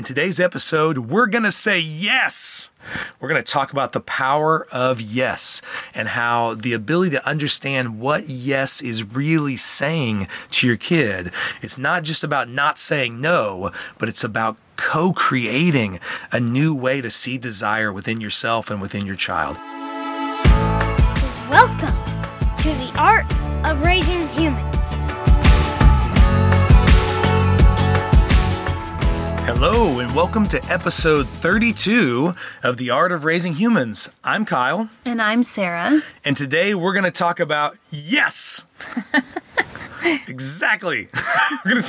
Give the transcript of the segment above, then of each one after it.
In today's episode, we're going to say yes. We're going to talk about the power of yes and how the ability to understand what yes is really saying to your kid. It's not just about not saying no, but it's about co creating a new way to see desire within yourself and within your child. Welcome to the art of raising humans. Hello, and welcome to episode 32 of The Art of Raising Humans. I'm Kyle, And I'm Sara. and today we're going to talk about yes. exactly. we're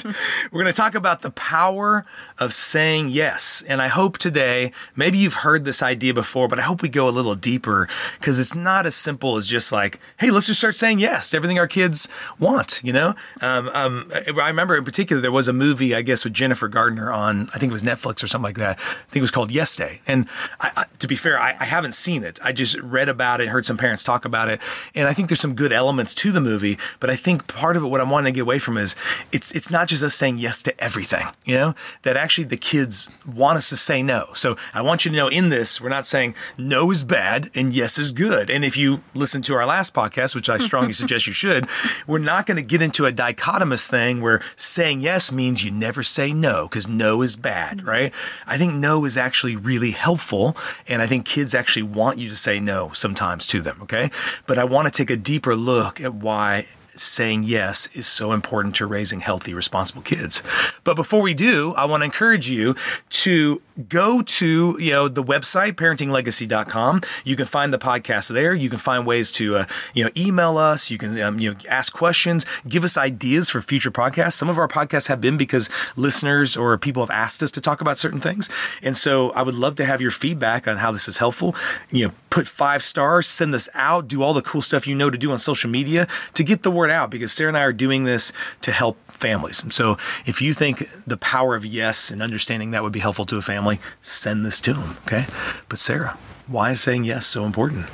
going to talk about the power of saying yes. And I hope today, maybe you've heard this idea before, but I hope we go a little deeper because it's not as simple as just like, hey, let's just start saying yes to everything our kids want, you know? Um, um, I remember in particular, there was a movie, I guess, with Jennifer Gardner on, I think it was Netflix or something like that. I think it was called Yes Day. And I, I, to be fair, I, I haven't seen it. I just read about it, heard some parents talk about it. And I think there's some good elements to the movie, but I think part of it, what I'm wanting to get away from is it's, it's not just us saying yes to everything, you know, that actually the kids want us to say no. So I want you to know in this, we're not saying no is bad and yes is good. And if you listen to our last podcast, which I strongly suggest you should, we're not going to get into a dichotomous thing where saying yes means you never say no because no is bad, mm-hmm. right? I think no is actually really helpful. And I think kids actually want you to say no sometimes to them, okay? But I want to take a deeper look at why saying yes is so important to raising healthy, responsible kids. But before we do, I want to encourage you to go to, you know, the website, parentinglegacy.com. You can find the podcast there. You can find ways to, uh, you know, email us. You can, um, you know, ask questions, give us ideas for future podcasts. Some of our podcasts have been because listeners or people have asked us to talk about certain things. And so I would love to have your feedback on how this is helpful. You know, put five stars, send this out, do all the cool stuff you know to do on social media to get the word out because Sara and I are doing this to help families. So if you think the power of yes and understanding that would be helpful to a family, send this to them. Okay. But Sara, why is saying yes so important?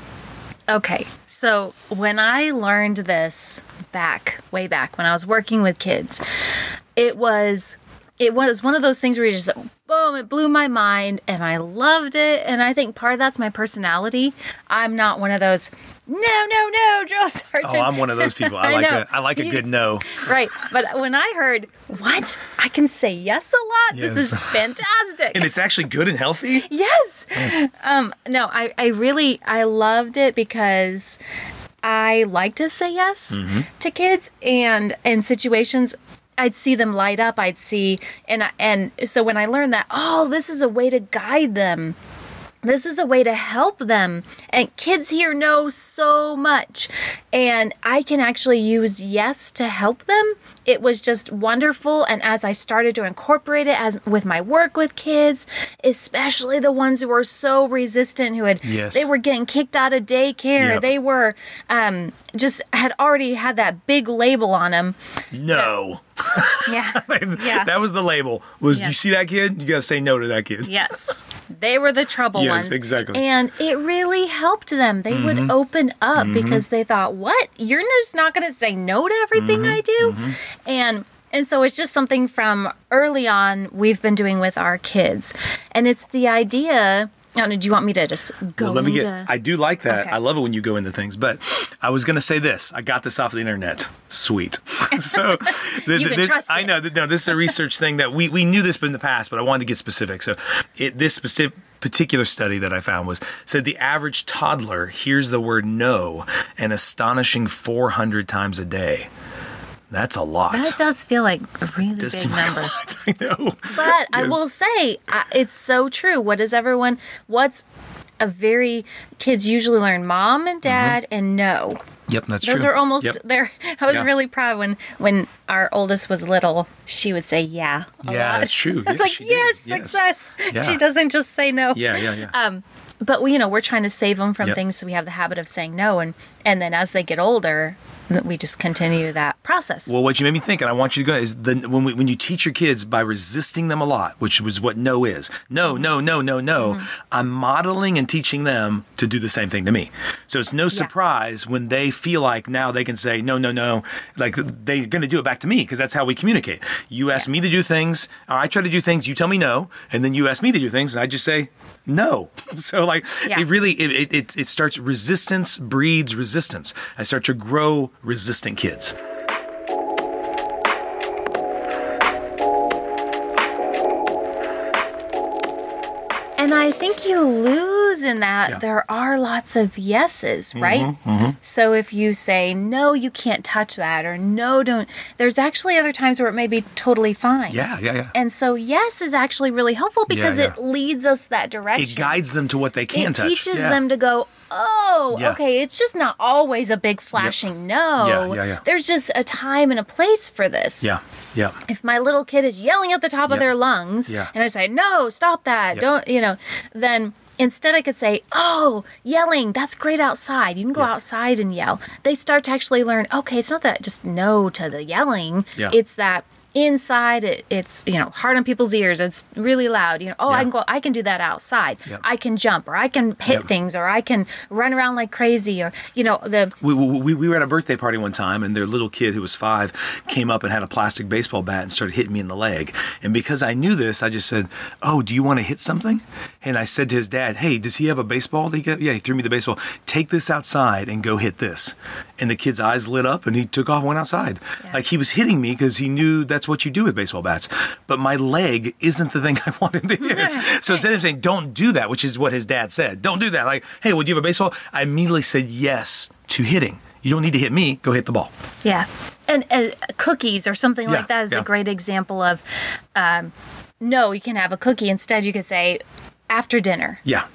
Okay, so when I learned this back, way back when I was working with kids, it was it was one of those things where you just boom, it blew my mind and I loved it. And I think part of that's my personality. I'm not one of those no, no, no, drill sergeant. Oh, I'm one of those people. I, I like know. a, I like a good no. right. But when I heard what I can say yes a lot, this is fantastic. And it's actually good and healthy. Yes. Um, no, I, I really I loved it because I like to say yes Mm-hmm. to kids and in situations I'd see them light up. I'd see and I- and so when I learned that, oh, this is a way to guide them. This is a way to help them. And kids here know so much. And I can actually use yes to help them. It was just wonderful. And as I started to incorporate it as with my work with kids, especially the ones who were so resistant, who had Yes. they were getting kicked out of daycare. Yep. They were um, just had already had that big label on them. No. Yeah. yeah. that was the label. Was Yeah. you see that kid? You gotta say no to that kid. Yes. They were the trouble ones. Yes, ones. exactly. Mm-hmm. And it really helped them. They would open up because they thought, "What? You're just not going to say no to everything Mm-hmm. I do?" And and so it's just something from early on we've been doing with our kids. And it's the idea Know, do you want me to just go Well, let me get. I do like that. Okay. I love it when you go into things. But I was going to say this. I got this off the internet. Sweet. so th- You can this, trust I know. No, this is a research thing that we we knew this in the past, but I wanted to get specific. So it, this specific particular study that I found was said the average toddler hears the word no an astonishing 400 times a day. That's a lot. that does feel like a really big seem like a number. lot. I know. But I will say, I- it's so true. What does everyone, what's a very, kids usually learn mom and dad and no. Yep, that's true. Those Mm-hmm. are almost Yep. there. I was Yeah. really proud when when our oldest was little. She would say yeah. Yeah, lot. that's true. It's Yeah, like yes, Yes. success. Yeah. She doesn't just say no. Yeah, yeah, yeah. Um, but we, you know, we're trying to save them from Yep. things, so we have the habit of saying no, and and then as they get older, we just continue that process. Well, what you made me think, and I want you to go, is the when we, when you teach your kids by resisting them a lot, which was what no is. No, no, no, no, no. Mm-hmm. I'm modeling and teaching them to do the same thing to me. So it's no surprise when they feel like now they can say no, no, no. Like they're going to do it back to me because that's how we communicate. You ask me to do things, or I try to do things. You tell me no, and then you ask me to do things, and I just say no. So like Yeah. it really it- it it starts resistance breeds resistance. I start to grow resistant kids. And I think you lose in that Yeah. Mm-hmm, there are lots of yeses, right? So if you say, no, you can't touch that, or no, don't, there's actually other times where it may be totally fine. Yeah, yeah, yeah. And so, yes is actually really helpful because yeah. it leads us that direction. it guides them to what they can it touch. teaches Yeah. them to go, oh, Yeah. okay, it's just not always a big flashing no. Yeah, yeah, yeah. There's just a time and a place for this. Yeah, yeah, If my little kid is yelling at the top of their lungs Yeah. and I say, no, stop that, Yeah. don't, you know, then instead I could say, oh, yelling, that's great outside. You can go Yeah. outside and yell. They start to actually learn, okay, it's not that just no to the yelling, Yeah. it's that inside it, it's you know hard on people's ears it's really loud you know oh i can go i can do that outside Yep. i can jump or i can hit Yep. things or i can run around like crazy or you know the we, we, we were at a birthday party one time, and their little kid who was five came up and had a plastic baseball bat and started hitting me in the leg. And because I knew this, I just said, "Oh, do you want to hit something?" And I said to his dad, "Hey, does he have a baseball?" He got, yeah, he threw me the baseball. Take this outside and go hit this. And the kid's eyes lit up, and he took off, and went outside. Yeah. Like he was hitting me because he knew that's what you do with baseball bats. But my leg isn't the thing I want him to hit. So instead of saying, "Don't do that," which is what his dad said, "Don't do that." Like, "Hey, would you have a baseball?" I immediately said yes to hitting. You don't need to hit me. Go hit the ball. Yeah. And uh, cookies or something Yeah, like that is yeah. a great example of um, no, you can have a cookie. Instead, you could say after dinner. Yeah.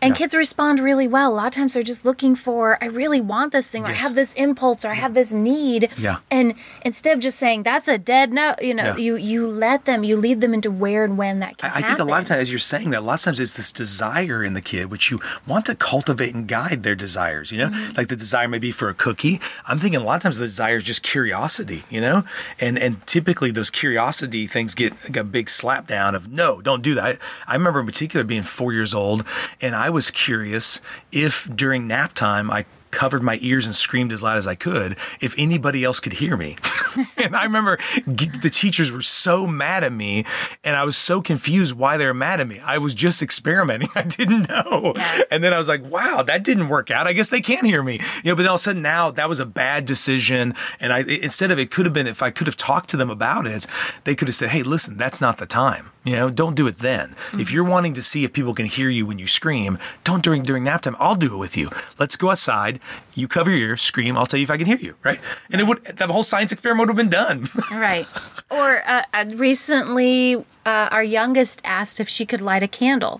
And Yeah. kids respond really well. A lot of times they're just looking for, I really want this thing, or I have this impulse, or I have this need. Yeah. And instead of just saying that's a dead no, you know, Yeah. you you let them, you lead them into where and when that can I I think a lot of times, as you're saying that, a lot of times it's this desire in the kid, which you want to cultivate and guide their desires. You know, Mm-hmm. like the desire may be for a cookie. I'm thinking a lot of times the desire is just curiosity. You know, and and typically those curiosity things get like a big slap down of no, don't do that. I, I remember in particular being four years old, and I was curious if during nap time I covered my ears and screamed as loud as I could if anybody else could hear me. and I remember the teachers were so mad at me and I was so confused why they were mad at me. I was just experimenting. I didn't know. And then I was like, wow, that didn't work out. I guess they can't hear me. You know, but all of a sudden now that was a bad decision. And I, instead of it could have been, if I could have talked to them about it, they could have said, hey, listen, that's not the time. You know, don't do it then. If mm-hmm. you're wanting to see if people can hear you when you scream, don't during during nap time. I'll do it with you. Let's go outside. You cover your ears, scream. I'll tell you if I can hear you. Right? And it would the whole science experiment would have been done. Right. Or uh, uh, recently, uh, our youngest asked if she could light a candle.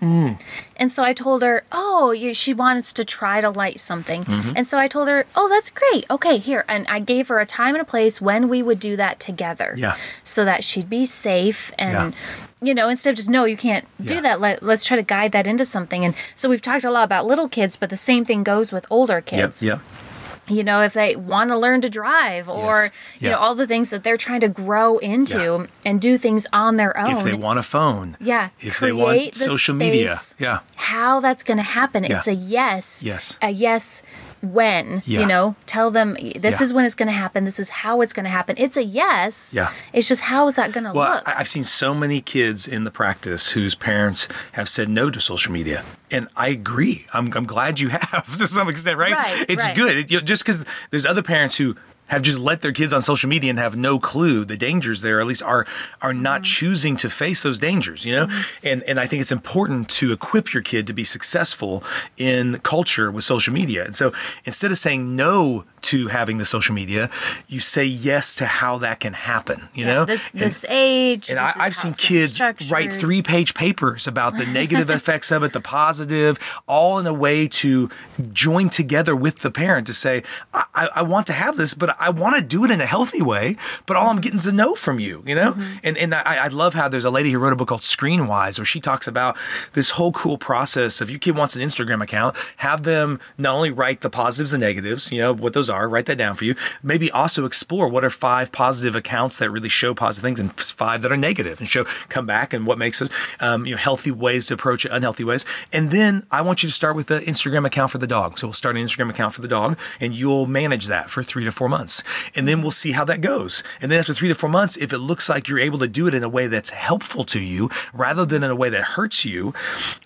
And so I told her, oh, you, she wants to try to light something. Mm-hmm. And so I told her, oh, that's great. Okay, here. And I gave her a time and a place when we would do that together. Yeah. So that she'd be safe and. Yeah. You know, instead of just no, you can't do Yeah. that. Let, let's try to guide that into something. And so we've talked a lot about little kids, but the same thing goes with older kids Yeah, you know if they want to learn to drive or Yes. you know all the things that they're trying to grow into Yeah. and do things on their own If they want a phone. yeah If they want the social media. Yeah. how that's going to happen Yeah. it's a yes Yes. a yes when Yeah. you know tell them this Yeah. is when it's going to happen this is how it's going to happen it's a yes Yeah. it's just how is that going to Well, look I've seen so many kids in the practice whose parents have said no to social media. And I agree. I'm, I'm glad you have to some extent, right? Right, it's right. good. It, you know, just because there's other parents who have just let their kids on social media and have no clue the dangers there, at least are are not mm-hmm. choosing to face those dangers, you know? Mm-hmm. And and I think it's important to equip your kid to be successful in culture with social media. And so instead of saying no to having the social media. You say yes to how that can happen, you Yeah, know? this And- this age. and this I, I've seen kids write three page papers about the negative effects of it, the positive, all in a way to join together with the parent to say, I, I, I want to have this, but I want to do it in a healthy way, but all I'm getting is a no from you, you know? Mm-hmm. And, and I, I love how there's a lady who wrote a book called Screenwise where she talks about this whole cool process. If your kid wants an Instagram account, have them not only write the positives and negatives, you know, what those are, write that down for you. Maybe also explore what are five positive accounts that really show positive things and five that are negative and show, come back and what makes it, um, you know, healthy ways to approach it, unhealthy ways. And then I want you to start with the Instagram account for the dog. So we'll start an Instagram account for the dog and you'll manage that for three to four months. And then we'll see how that goes. And then after three to four months, if it looks like you're able to do it in a way that's helpful to you rather than in a way that hurts you,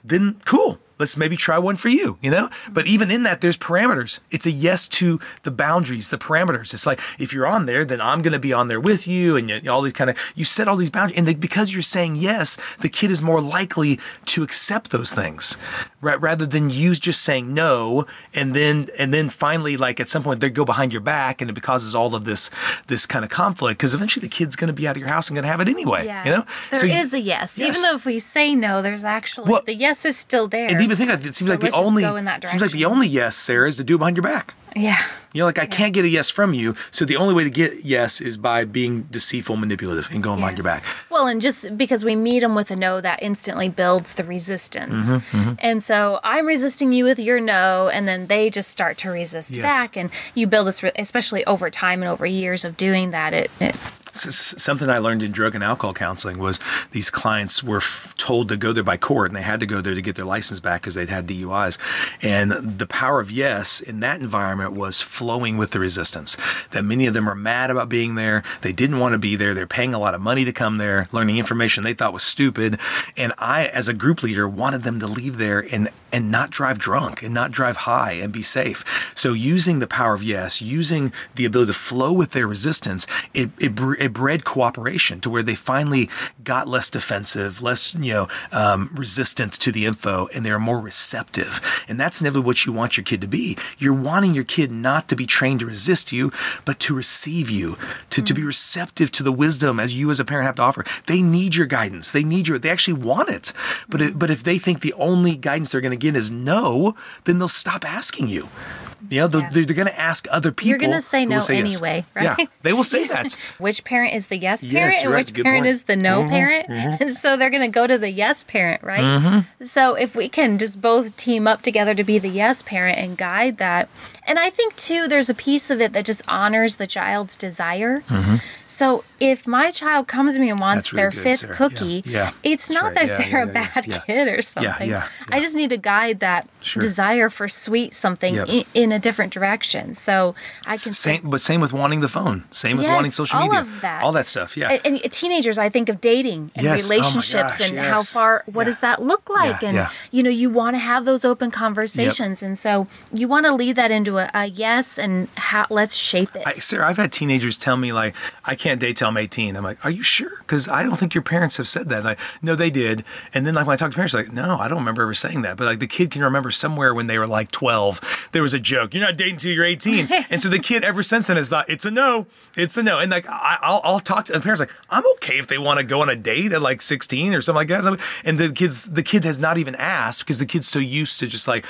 then cool. Let's maybe try one for you, you know? But even in that, there's parameters. It's a yes to the boundaries, the parameters. It's like, if you're on there, then I'm going to be on there with you and all these kind of, you set all these boundaries. And because you're saying yes, the kid is more likely to accept those things ra- rather than you just saying no. And then, and then finally, like at some point they go behind your back and it causes all of this, this kind of conflict because eventually the kid's going to be out of your house and going to have it anyway, Yeah. you know? there is So you- a yes. Yes. Even though if we say no, there's actually Well, the yes is still there. And even think it seems So like the only seems like the only yes, Sara, is to do it behind your back. Yeah. You know, like I can't get a yes from you, so the only way to get yes is by being deceitful, manipulative, and going behind Yeah. your back. Well, and just because we meet them with a no, that instantly builds the resistance. Mm-hmm, And so I'm resisting you with your no, and then they just start to resist Yes. back. And you build this, especially over time and over years of doing that. It, it Something I learned in drug and alcohol counseling was these clients were f- told to go there by court, and they had to go there to get their license back because they'd had DUIs. And the power of yes in that environment was flowing with the resistance. That many of them were mad about being there. They didn't want to be there. They're paying a lot of money to come there, learning information they thought was stupid. And I, as a group leader, wanted them to leave there and and not drive drunk and not drive high and be safe. So using the power of yes, using the ability to flow with their resistance, it, it, it bred cooperation to where they finally got less defensive, less, you know, um, resistant to the info and they're more receptive. And that's never what you want your kid to be. You're wanting your kid not to be trained to resist you, but to receive you, to, to be receptive to the wisdom as you as a parent have to offer. They need your guidance. They need your, they actually want it. But, it, but if they think the only guidance they're going to get is no, then they'll stop asking you. You know, they're, Yeah. they're going to ask other people. You're gonna say who will no yes. anyway, right? Yeah, they will say that. which parent is the yes Yes, parent you're and which parent point. is the no Mhm, parent. And so they're going to go to the yes parent, right? So if we can just both team up together to be the yes parent and guide that. And I think too, there's a piece of it that just honors the child's desire. So if my child comes to me and wants Mm-hmm. Really their good, fifth Sara. cookie, Yeah. Yeah. it's That's not right. that Yeah, they're a bad kid or something. yeah, I just need to guide that Sure. desire for sweet something Yep. in, in a different direction. So I can Same, but same with wanting the phone. Same with Yes, wanting social all media. of that. All that stuff. Yeah. and, and teenagers i think of dating and Yes. Oh relationships gosh, and how far what Yeah. does that look like Yeah, and yeah. you know you want to have those open conversations and so you want to lead that into a, a yes and how, let's shape it I, Sara, I've had teenagers tell me like, "I can't date till I'm 18." I'm like, "Are you sure?" Because I don't think your parents have said that. Like, no, they did. And then like when I talk to parents, like, no, I don't remember ever saying that. But like the kid can remember somewhere when they were like 12, there was a joke. You're not dating till you're 18. and so the kid ever since then has thought it's a no, it's a no. And like I, I'll, I'll talk to the parents like, I'm okay if they want to go on a date at like 16 or something like that. And the kids, the kid has not even asked because the kid's so used to just like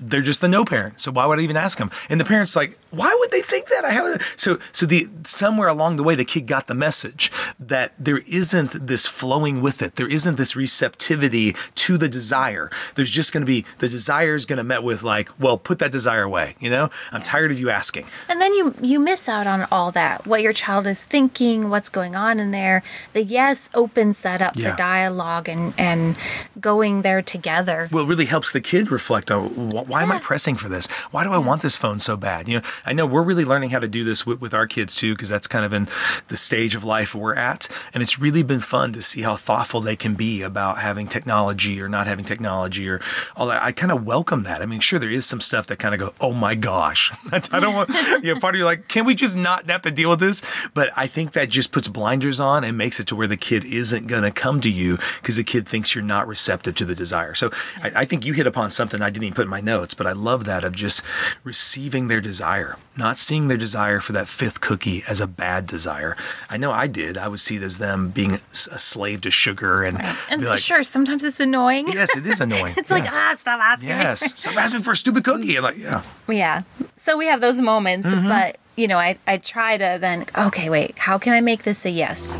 they're just the no parent. So why would I even ask them? And the parents like, why would they think that? I haven't. So so the somewhere along the way, the kid got the message that there isn't this flowing with it. There isn't this receptivity to the desire. There's just going to be the desire is going to met with like, well, put that desire away. You know, I'm tired of you asking. and then you you miss out on all that what your child is thinking what's going on in there the yes opens that up Yeah. for dialogue and and going there together Well, it really helps the kid reflect on wh- why am I pressing for this? Why do I want this phone so bad? You know, I know we're really learning how to do this with, with our kids too, because that's kind of in the stage of life we're at. And it's really been fun to see how thoughtful they can be about having technology or not having technology or all that. I kind of welcome that. I mean, sure, there is some stuff that kind of go, oh my gosh. I don't want, you know, part of you like, can we just not have to deal with this? But I think that just puts blinders on and makes it to where the kid isn't going to come to you because the kid thinks you're not receptive to the desire. So I, I think you hit upon something I didn't even put in my notes, but I love that of just receiving their desire, not seeing their desire for that fifth cookie as a bad desire. I know I did. I would see it as them being a slave to sugar and, And so, like, sure, sometimes it's annoying. yes, it is annoying. it's like, Yeah. ah, stop asking. me." Yes. Stop asking for a stupid cookie. I'm like, yeah. Yeah. So we have those moments, Mm-hmm. but you know, I, I try to then, okay, wait, how can I make this a yes?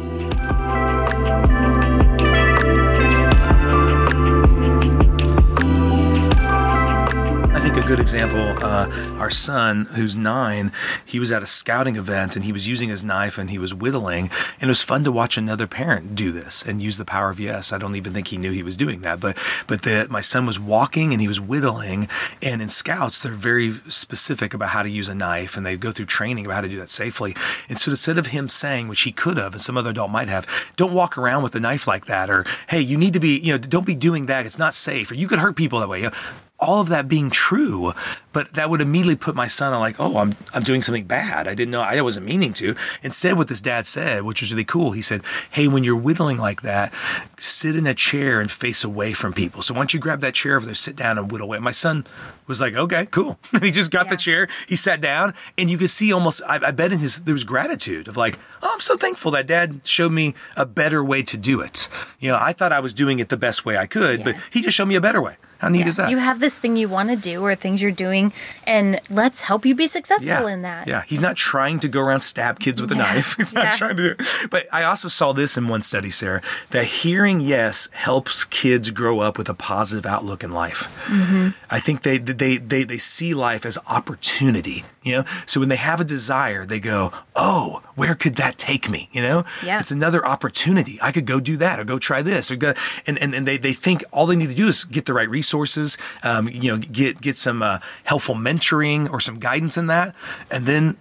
Think a good example, uh, our son, who's nine, he was at a scouting event and he was using his knife and he was whittling. And it was fun to watch another parent do this and use the power of yes. I don't even think he knew he was doing that. But but the, my son was walking and he was whittling. And in scouts, they're very specific about how to use a knife and they go through training about how to do that safely. And so instead of him saying, which he could have, and some other adult might have, don't walk around with a knife like that, or hey, you need to be, you know, don't be doing that. It's not safe, or you could hurt people that way. You know, all of that being true, but that would immediately put my son on like, oh, I'm I'm doing something bad. I didn't know I wasn't meaning to. Instead, what this dad said, which was really cool, he said, Hey, when you're whittling like that, sit in a chair and face away from people. So once you grab that chair over there, sit down and whittle away. My son was like, Okay, cool. And he just got the chair, he sat down, and you could see almost I, I bet in his there was gratitude of like, Oh, I'm so thankful that dad showed me a better way to do it. You know, I thought I was doing it the best way I could, but he just showed me a better way. How neat is that? You have this thing you want to do or things you're doing, and let's help you be successful in that. Yeah, he's not trying to go around stab kids with a Yeah. knife. He's not Yeah. trying to do it. But I also saw this in one study, Sara, that hearing yes helps kids grow up with a positive outlook in life. Mm-hmm. I think they, they they they see life as opportunity. You know, so when they have a desire, they go, "Oh, where could that take me?" You know, Yeah. it's another opportunity. I could go do that, or go try this, or go, and and, and they, they think all they need to do is get the right resources, um, you know, get get some uh, helpful mentoring or some guidance in that, and then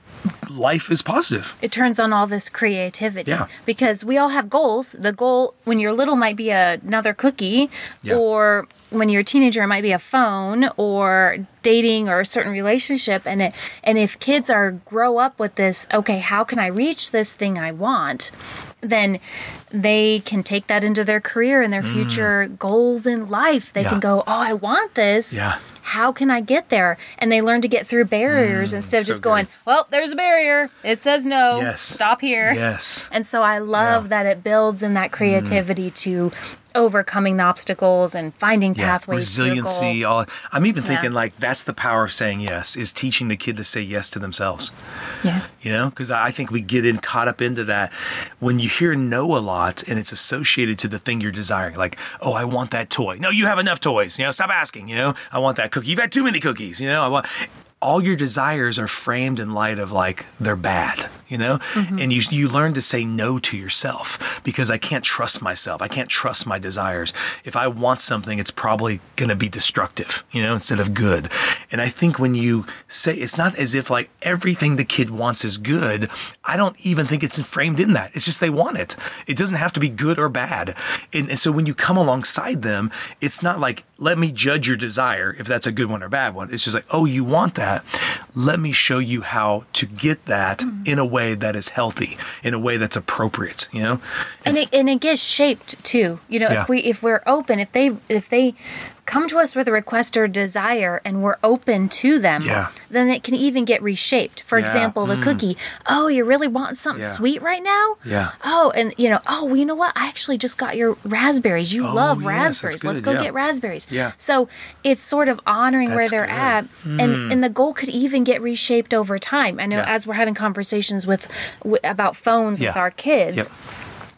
life is positive. it turns on all this creativity Yeah. because we all have goals the goal when you're little might be another cookie Yeah. or when you're a teenager it might be a phone or dating or a certain relationship and it and if kids are grow up with this okay how can i reach this thing i want then they can take that into their career and their future goals in life they Mm. Yeah. can go oh i want this Yeah. How can I get there? And they learn to get through barriers instead of Mm, so just going, good. well, there's a barrier. It says no. Yes. Stop here. Yes. And so I love Yeah. Mm. that it builds in that creativity to overcoming the obstacles and finding pathways to resiliency. All I'm even Yeah. thinking like that's the power of saying yes is teaching the kid to say yes to themselves. Yeah. You know, because I think we get in caught up into that when you hear no a lot and it's associated to the thing you're desiring. Like, oh, I want that toy. No, you have enough toys. You know, stop asking. You know, I want that cookie. You've had too many cookies. You know, I want. All your desires are framed in light of like they're bad, you know, mm-hmm. and you you learn to say no to yourself because I can't trust myself. I can't trust my desires. If I want something, it's probably going to be destructive, you know, instead of good. And I think when you say it's not as if like everything the kid wants is good. I don't even think it's framed in that. It's just they want it. It doesn't have to be good or bad. And, and so when you come alongside them, it's not like, let me judge your desire if that's a good one or bad one. It's just like, oh, you want that. Let me show you how to get that mm-hmm. in a way that is healthy, in a way that's appropriate, you know? and it and it gets shaped too. You know, Yeah. if we if we're open, if they if they come to us with a request or desire and we're open to them, Yeah. then it can even get reshaped. For Yeah. example, the mm. cookie. Oh, you really want something Yeah. sweet right now? Yeah. Oh, and you know, oh, well, you know what? I actually just got your raspberries. You Oh, love yes, raspberries. Let's go get raspberries. Yeah. So it's sort of honoring That's where they're good. At, and mm. and the goal could even get reshaped over time. I know as we're having conversations with w- about phones with our kids Yep.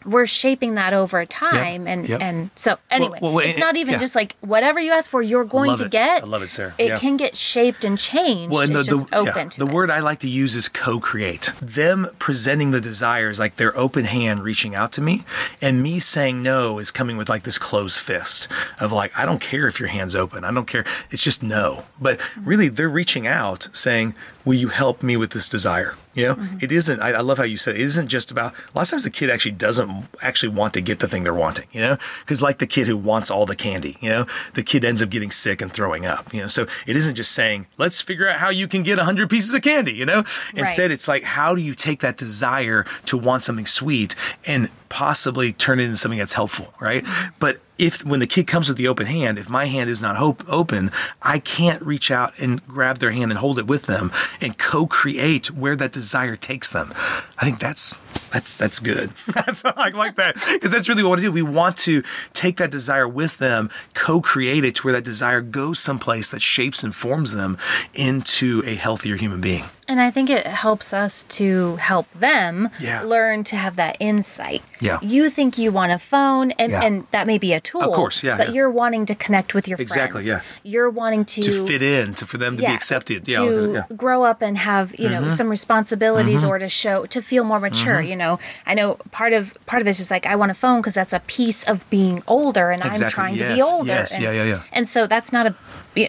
We're shaping that over time and yep. and so anyway well, well, it's not even yeah. just like whatever you ask for you're going to it. get I love it, Sara. it Yeah. can get shaped and changed Well, and the, just the, open yeah, to the it. word I like to use is co-create. Them presenting the desires like their open hand reaching out to me, and me saying no is coming with like this closed fist of like I don't care if your hand's open. I don't care. It's just no. But really, they're reaching out saying, "Will you help me with this desire?" You know, Mm-hmm. it isn't. I, I love how you said it isn't just about. A lot of times the kid actually doesn't actually want to get the thing they're wanting. You know, because like the kid who wants all the candy. You know, the kid ends up getting sick and throwing up. You know, so it isn't just saying, "Let's figure out how you can get hundred pieces of candy." You know, instead it's like, how do you take that desire to want something sweet and possibly turn it into something that's helpful, right? But if when the kid comes with the open hand, if my hand is not hope open, I can't reach out and grab their hand and hold it with them and co-create where that desire takes them. I think that's that's that's good. that's I like that because that's really what we want to do. We want to take that desire with them, co-create it to where that desire goes someplace that shapes and forms them into a healthier human being. And I think it helps us to help them Yeah. learn to have that insight. Yeah. You think you want a phone, and, Yeah. and that may be a tool. Of course, yeah, But yeah. you're wanting to connect with your Exactly, friends. yeah. You're wanting to, To fit in, to for them to be accepted. Yeah, to. Mm-hmm. grow up and have you know some responsibilities or to show to feel more mature. You know, I know part of part of this is like I want a phone because that's a piece of being older, and I'm Exactly, trying to be older. yes, and, yeah, yeah, yeah. And so that's not a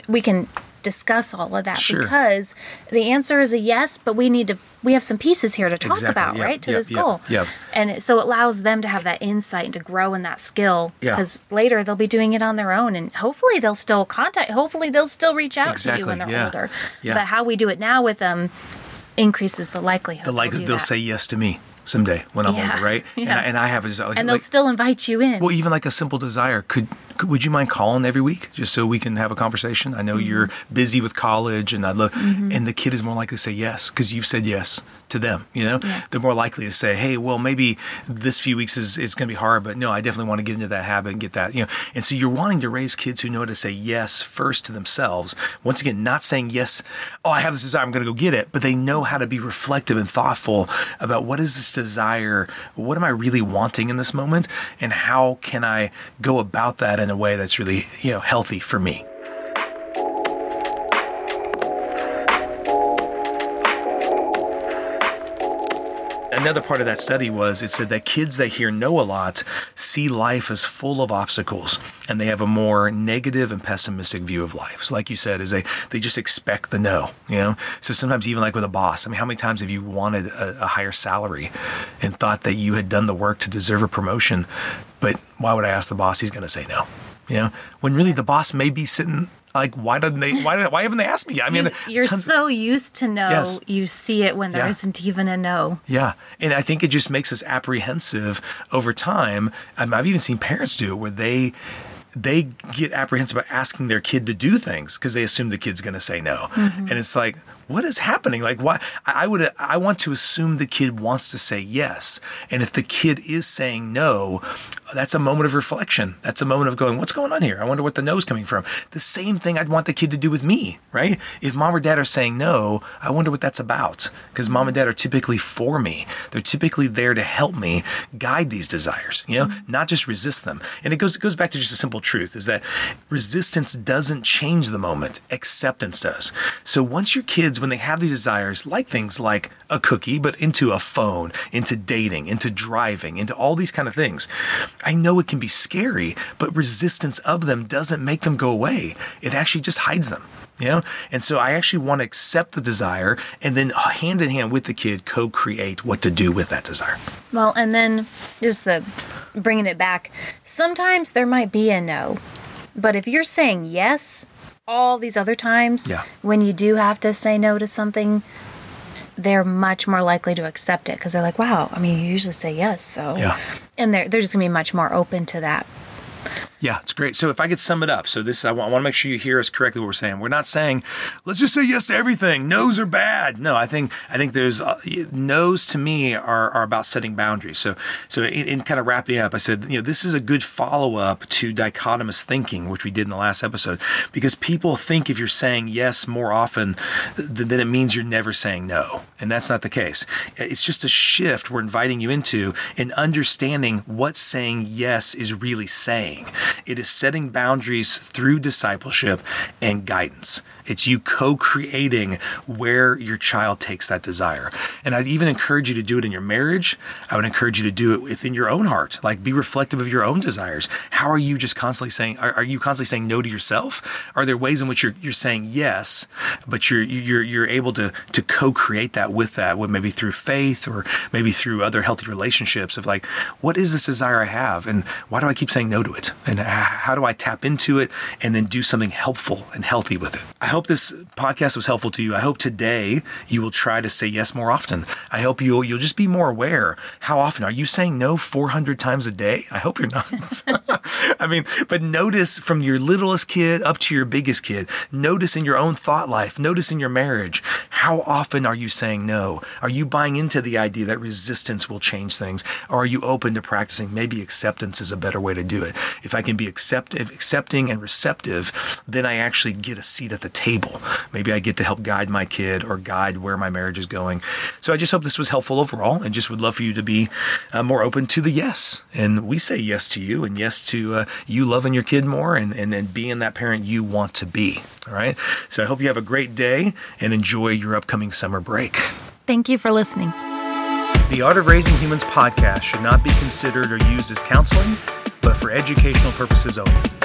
we can discuss all of that Sure. because the answer is a yes, but we need to we have some pieces here to talk Exactly, about, yeah, right? To yeah, this yeah, goal. yeah. And it, so it allows them to have that insight and to grow in that skill Yeah. because later they'll be doing it on their own and hopefully they'll still contact hopefully they'll still reach out to you when they're yeah, older. yeah. But how we do it now with them increases the likelihood. The like they'll, they'll say yes to me someday when I'm Yeah, older, right? And, yeah. I, and I have a desire. and they'll like, still invite you in. well, even like a simple desire. Could, could would you mind calling every week just so we can have a conversation? I know Mm-hmm. you're busy with college, and I love. And the kid is more likely to say yes because you've said yes to them. You know, Yeah. they're more likely to say, "Hey, well, maybe this few weeks is it's going to be hard, but no, I definitely want to get into that habit and get that." You know, and so you're wanting to raise kids who know how to say yes first to themselves. Once again, not saying yes. Oh, I have this desire. I'm going to go get it, but they know how to be reflective and thoughtful about what is this desire. What am I really wanting in this moment, and how can I go about that in a way that's really you know healthy for me. Another part of that study was it said that kids that hear no a lot see life as full of obstacles and they have a more negative and pessimistic view of life. So like you said, is they they just expect the no, you know? So sometimes even like with a boss, I mean, how many times have you wanted a, a higher salary and thought that you had done the work to deserve a promotion, but why would I ask the boss? He's going to say no. You know, when really the boss may be sitting like, why didn't they? Why? Why haven't they asked me? I mean, You, you're tons- so used to no, Yes. you see it when there Yeah. not even a no. Yeah, and I think it just makes us apprehensive over time. Um, I've even seen parents do it where they they get apprehensive about asking their kid to do things because they assume the kid's going to say no, and it's like. What is happening? Like, why? I would. I want to assume the kid wants to say yes, and if the kid is saying no, that's a moment of reflection. That's a moment of going, "What's going on here? I wonder what the no's coming from." The same thing I'd want the kid to do with me, right? If mom or dad are saying no, I wonder what that's about. Because mom and dad are typically for me. They're typically there to help me guide these desires, you know, mm-hmm. not just resist them. And it goes it goes back to just a simple truth is that resistance doesn't change the moment, acceptance does. So once your kids, when they have these desires, like things like a cookie, but into a phone, into dating, into driving, into all these kind of things, I know it can be scary, but resistance of them doesn't make them go away. It actually just hides them. You know? And so I actually want to accept the desire and then uh, hand in hand with the kid co-create what to do with that desire. Well, and then just the bringing it back. Sometimes there might be a no, but if you're saying yes all these other times, Yeah. when you do have to say no to something, they're much more likely to accept it because they're like, "Wow, I mean, you usually say yes, so." Yeah. And they're they're just gonna be much more open to that. Yeah, it's great. So if I could sum it up, so this I want, I want to make sure you hear us correctly. What we're saying, we're not saying let's just say yes to everything. No's are bad. No, I think I think there's uh, no's to me are, are about setting boundaries. So so in, in kind of wrapping up, I said you know this is a good follow up to dichotomous thinking, which we did in the last episode, because people think if you're saying yes more often, th- then it means you're never saying no, and that's not the case. It's just a shift we're inviting you into in understanding what saying yes is really saying. It is setting boundaries through discipleship and guidance. It's you co creating where your child takes that desire. And I'd even encourage you to do it in your marriage. I would encourage you to do it within your own heart. Like be reflective of your own desires. How are you just constantly saying, are, are you constantly saying no to yourself? Are there ways in which you're, you're saying yes, but you're, you're, you're able to, to co create that with that, with maybe through faith or maybe through other healthy relationships of like, what is this desire I have? And why do I keep saying no to it? And how do I tap into it and then do something helpful and healthy with it? I hope hope this podcast was helpful to you. I hope today you will try to say yes more often. I hope you'll you'll just be more aware. How often are you saying no 400 times a day? I hope you're not. I mean, but notice from your littlest kid up to your biggest kid. Notice in your own thought life. Notice in your marriage. How often are you saying no? Are you buying into the idea that resistance will change things, or are you open to practicing maybe acceptance is a better way to do it? If I can be acceptive, accepting and receptive, then I actually get a seat at the table. Maybe I get to help guide my kid or guide where my marriage is going. So I just hope this was helpful overall and just would love for you to be uh, more open to the yes. And we say yes to you and yes to uh, you loving your kid more and, and, and being that parent you want to be. All right. So I hope you have a great day and enjoy your upcoming summer break. Thank you for listening. The Art of Raising Humans podcast should not be considered or used as counseling, but for educational purposes only.